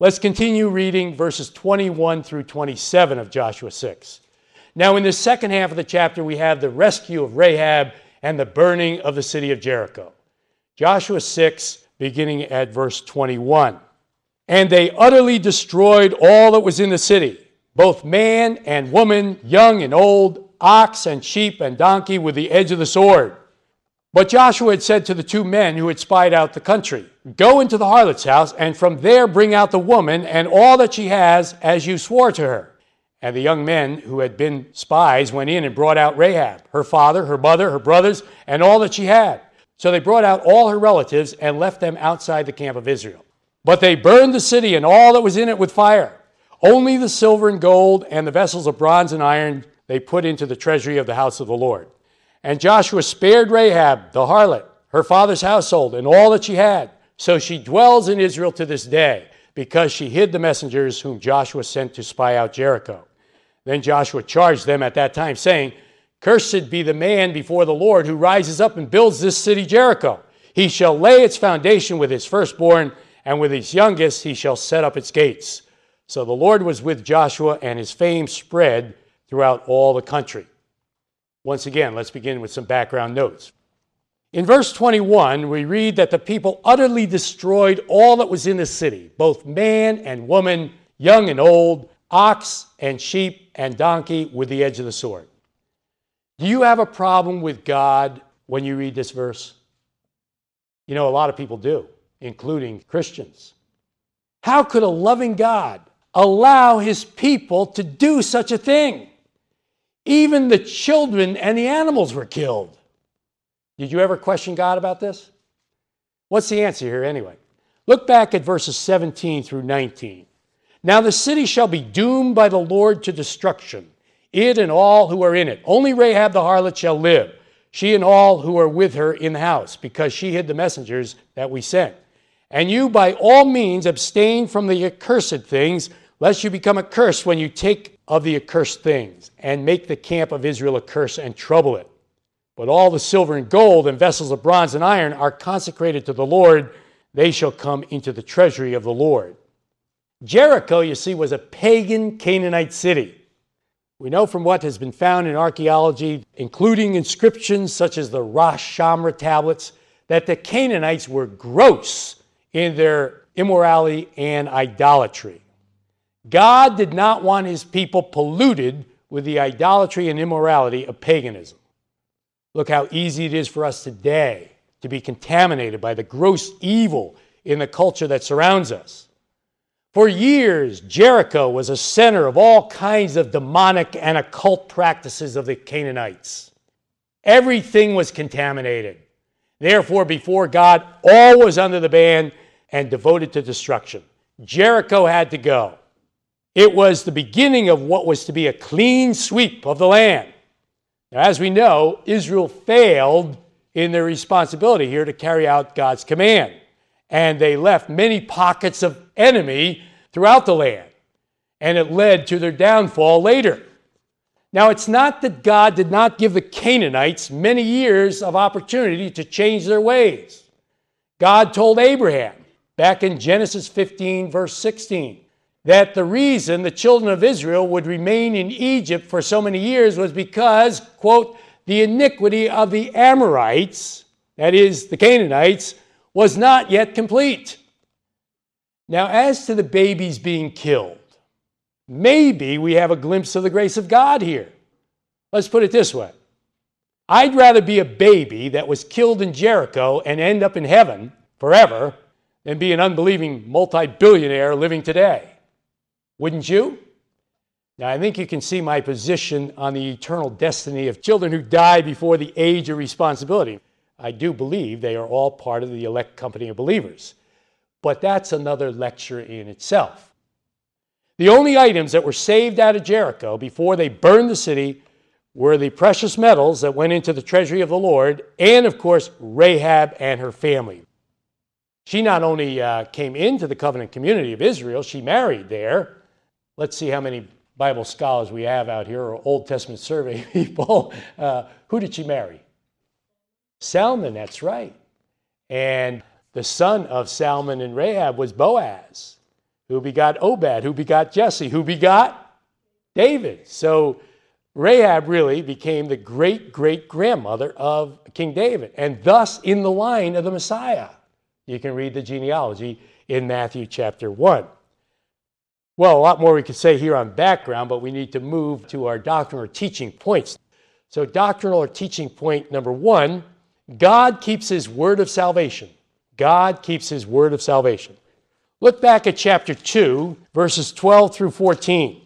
Let's continue reading verses 21 through 27 of Joshua 6. Now, in the second half of the chapter, we have the rescue of Rahab and the burning of the city of Jericho. Joshua 6, beginning at verse 21. And they utterly destroyed all that was in the city, both man and woman, young and old, ox and sheep and donkey, with the edge of the sword. But Joshua had said to the two men who had spied out the country, Go into the harlot's house, and from there bring out the woman and all that she has, as you swore to her. And the young men who had been spies went in and brought out Rahab, her father, her mother, her brothers, and all that she had. So they brought out all her relatives and left them outside the camp of Israel. But they burned the city and all that was in it with fire. Only the silver and gold and the vessels of bronze and iron they put into the treasury of the house of the Lord. And Joshua spared Rahab, the harlot, her father's household, and all that she had. So she dwells in Israel to this day, because she hid the messengers whom Joshua sent to spy out Jericho. Then Joshua charged them at that time, saying, Cursed be the man before the Lord who rises up and builds this city Jericho. He shall lay its foundation with his firstborn, and with his youngest he shall set up its gates. So the Lord was with Joshua, and his fame spread throughout all the country. Once again, let's begin with some background notes. In verse 21, we read that the people utterly destroyed all that was in the city, both man and woman, young and old, ox and sheep and donkey, with the edge of the sword. Do you have a problem with God when you read this verse? You know, a lot of people do, including Christians. How could a loving God allow his people to do such a thing? Even the children and the animals were killed. Did you ever question God about this? What's the answer here, anyway? Look back at verses 17 through 19. Now the city shall be doomed by the Lord to destruction, it and all who are in it. Only Rahab the harlot shall live, she and all who are with her in the house, because she hid the messengers that we sent. And you by all means abstain from the accursed things, lest you become accursed when you take of the accursed things, and make the camp of Israel a curse and trouble it. But all the silver and gold and vessels of bronze and iron are consecrated to the Lord. They shall come into the treasury of the Lord. Jericho, you see, was a pagan Canaanite city. We know from what has been found in archaeology, including inscriptions such as the Ras Shamra tablets, that the Canaanites were gross in their immorality and idolatry. God did not want his people polluted with the idolatry and immorality of paganism. Look how easy it is for us today to be contaminated by the gross evil in the culture that surrounds us. For years, Jericho was a center of all kinds of demonic and occult practices of the Canaanites. Everything was contaminated. Therefore, before God, all was under the ban and devoted to destruction. Jericho had to go. It was the beginning of what was to be a clean sweep of the land. Now, as we know, Israel failed in their responsibility here to carry out God's command and they left many pockets of enemy throughout the land, and it led to their downfall later. Now, it's not that God did not give the Canaanites many years of opportunity to change their ways. God told Abraham back in Genesis 15, verse 16, that the reason the children of Israel would remain in Egypt for so many years was because, quote, the iniquity of the Amorites, that is, the Canaanites, was not yet complete. Now, as to the babies being killed, maybe we have a glimpse of the grace of God here. Let's put it this way I'd rather be a baby that was killed in Jericho and end up in heaven forever than be an unbelieving multi billionaire living today. Wouldn't you? Now, I think you can see my position on the eternal destiny of children who die before the age of responsibility. I do believe they are all part of the elect company of believers. But that's another lecture in itself. The only items that were saved out of Jericho before they burned the city were the precious metals that went into the treasury of the Lord, and of course, Rahab and her family. She not only uh, came into the covenant community of Israel, she married there. Let's see how many Bible scholars we have out here, or Old Testament survey people. Uh, who did she marry? Salmon, that's right. And the son of Salmon and Rahab was Boaz, who begot Obed, who begot Jesse, who begot David. So Rahab really became the great great grandmother of King David, and thus in the line of the Messiah. You can read the genealogy in Matthew chapter 1. Well, a lot more we could say here on background, but we need to move to our doctrinal or teaching points. So, doctrinal or teaching point number one God keeps his word of salvation. God keeps his word of salvation. Look back at chapter 2, verses 12 through 14.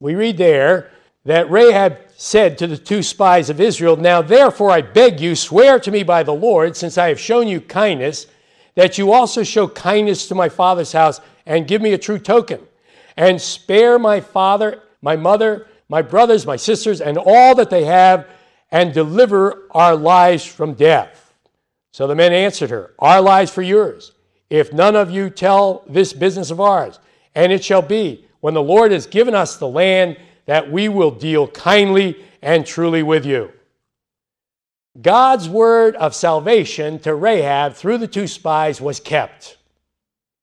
We read there that Rahab said to the two spies of Israel, Now therefore I beg you, swear to me by the Lord, since I have shown you kindness, that you also show kindness to my father's house and give me a true token and spare my father, my mother, my brothers, my sisters, and all that they have, and deliver our lives from death. So the men answered her, Our lives for yours, if none of you tell this business of ours. And it shall be, when the Lord has given us the land, that we will deal kindly and truly with you. God's word of salvation to Rahab through the two spies was kept.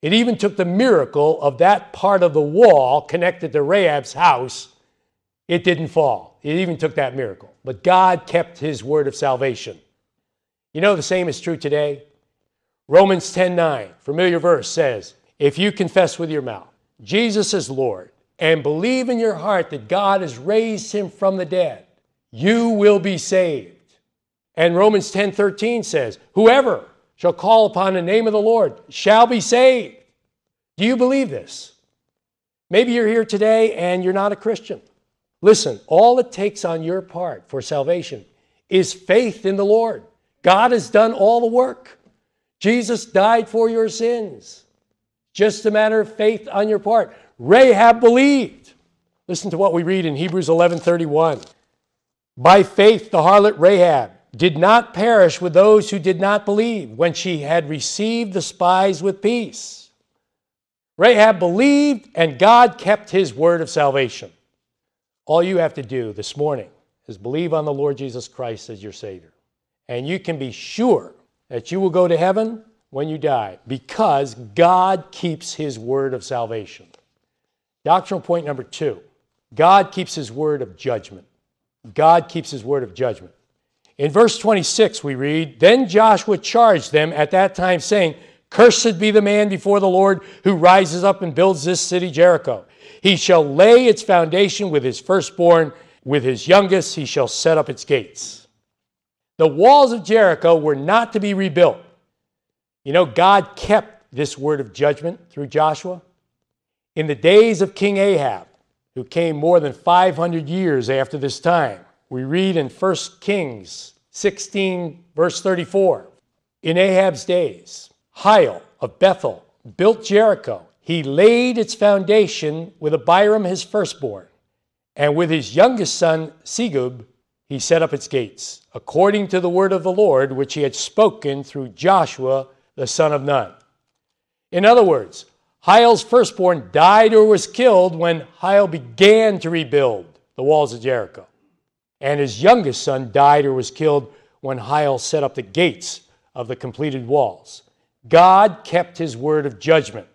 It even took the miracle of that part of the wall connected to Rahab's house. It didn't fall. It even took that miracle. But God kept his word of salvation. You know the same is true today. Romans 10:9, familiar verse says, "If you confess with your mouth Jesus is Lord and believe in your heart that God has raised him from the dead, you will be saved." And Romans 10:13 says, "Whoever shall call upon the name of the Lord shall be saved. Do you believe this? Maybe you're here today and you're not a Christian. Listen, all it takes on your part for salvation is faith in the Lord. God has done all the work. Jesus died for your sins. Just a matter of faith on your part. Rahab believed. Listen to what we read in Hebrews 11:31. By faith the harlot Rahab did not perish with those who did not believe when she had received the spies with peace. Rahab believed, and God kept his word of salvation. All you have to do this morning is believe on the Lord Jesus Christ as your Savior. And you can be sure that you will go to heaven when you die because God keeps his word of salvation. Doctrinal point number two God keeps his word of judgment. God keeps his word of judgment. In verse 26, we read Then Joshua charged them at that time, saying, Cursed be the man before the Lord who rises up and builds this city Jericho. He shall lay its foundation with his firstborn, with his youngest he shall set up its gates. The walls of Jericho were not to be rebuilt. You know, God kept this word of judgment through Joshua. In the days of King Ahab, who came more than 500 years after this time, we read in 1 Kings 16, verse 34 In Ahab's days, Hiel of Bethel built Jericho. He laid its foundation with Abiram his firstborn, and with his youngest son Segub, he set up its gates, according to the word of the Lord, which he had spoken through Joshua the son of Nun. In other words, Hiel's firstborn died or was killed when Hiel began to rebuild the walls of Jericho and his youngest son died or was killed when Hiel set up the gates of the completed walls. God kept his word of judgment.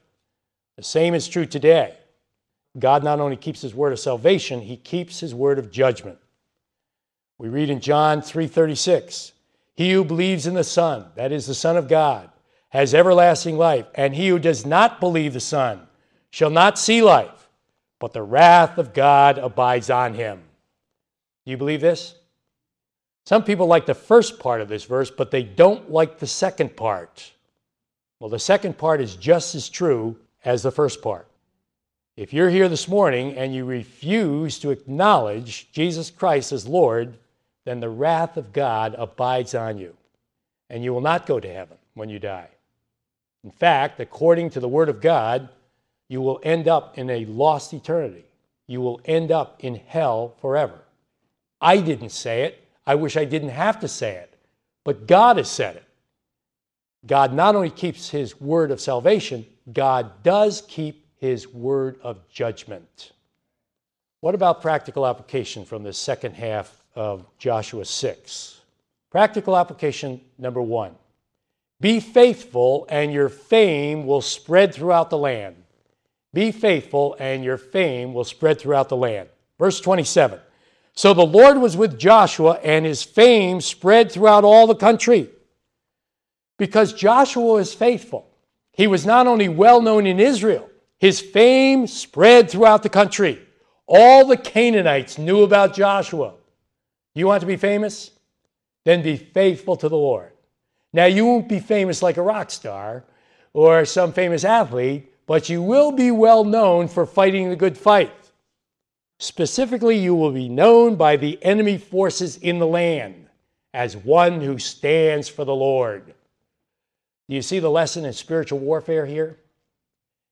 The same is true today. God not only keeps his word of salvation, he keeps his word of judgment. We read in John 3:36, "He who believes in the Son, that is the Son of God, has everlasting life, and he who does not believe the Son shall not see life, but the wrath of God abides on him." Do you believe this? Some people like the first part of this verse, but they don't like the second part. Well, the second part is just as true as the first part. If you're here this morning and you refuse to acknowledge Jesus Christ as Lord, then the wrath of God abides on you, and you will not go to heaven when you die. In fact, according to the Word of God, you will end up in a lost eternity. You will end up in hell forever. I didn't say it. I wish I didn't have to say it. But God has said it. God not only keeps his word of salvation, God does keep his word of judgment. What about practical application from the second half of Joshua 6? Practical application number one Be faithful, and your fame will spread throughout the land. Be faithful, and your fame will spread throughout the land. Verse 27. So the Lord was with Joshua, and his fame spread throughout all the country. Because Joshua was faithful, he was not only well known in Israel, his fame spread throughout the country. All the Canaanites knew about Joshua. You want to be famous? Then be faithful to the Lord. Now, you won't be famous like a rock star or some famous athlete, but you will be well known for fighting the good fight. Specifically, you will be known by the enemy forces in the land as one who stands for the Lord. Do you see the lesson in spiritual warfare here?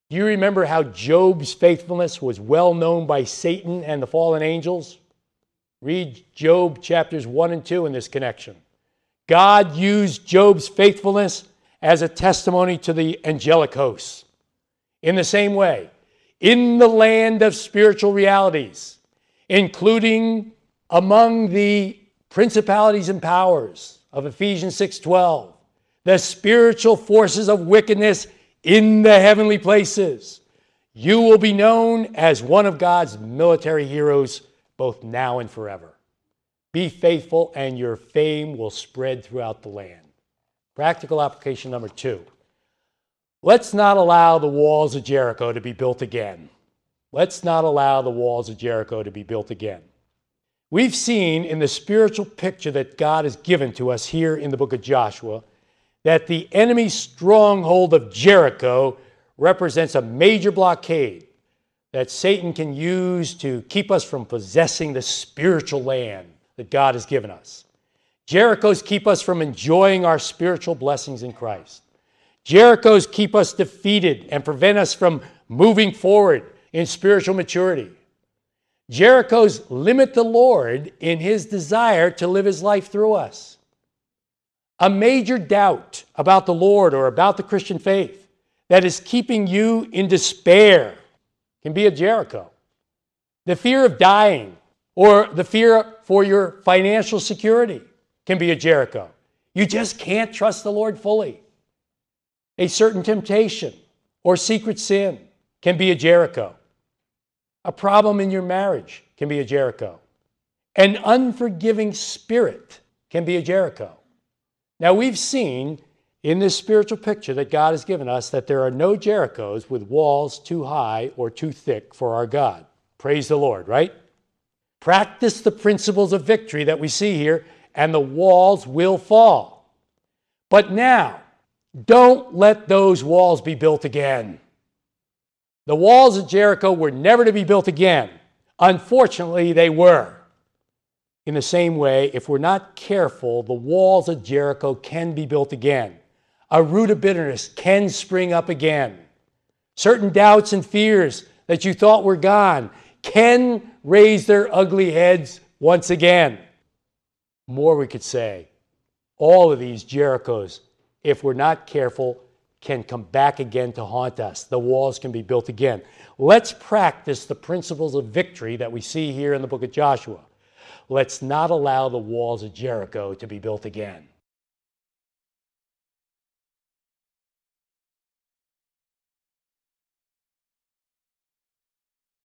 Do you remember how Job's faithfulness was well known by Satan and the fallen angels? Read Job chapters 1 and 2 in this connection. God used Job's faithfulness as a testimony to the angelic hosts. In the same way, in the land of spiritual realities, including among the principalities and powers of Ephesians 6:12, the spiritual forces of wickedness in the heavenly places. You will be known as one of God's military heroes both now and forever. Be faithful, and your fame will spread throughout the land. Practical application number two. Let's not allow the walls of Jericho to be built again. Let's not allow the walls of Jericho to be built again. We've seen in the spiritual picture that God has given to us here in the book of Joshua that the enemy's stronghold of Jericho represents a major blockade that Satan can use to keep us from possessing the spiritual land that God has given us. Jerichos keep us from enjoying our spiritual blessings in Christ. Jerichos keep us defeated and prevent us from moving forward in spiritual maturity. Jerichos limit the Lord in his desire to live his life through us. A major doubt about the Lord or about the Christian faith that is keeping you in despair can be a Jericho. The fear of dying or the fear for your financial security can be a Jericho. You just can't trust the Lord fully. A certain temptation or secret sin can be a Jericho. A problem in your marriage can be a Jericho. An unforgiving spirit can be a Jericho. Now, we've seen in this spiritual picture that God has given us that there are no Jerichos with walls too high or too thick for our God. Praise the Lord, right? Practice the principles of victory that we see here, and the walls will fall. But now, don't let those walls be built again. The walls of Jericho were never to be built again. Unfortunately, they were. In the same way, if we're not careful, the walls of Jericho can be built again a root of bitterness can spring up again. Certain doubts and fears that you thought were gone can raise their ugly heads once again. More we could say. All of these Jerichos, if we're not careful, can come back again to haunt us. The walls can be built again. Let's practice the principles of victory that we see here in the book of Joshua. Let's not allow the walls of Jericho to be built again.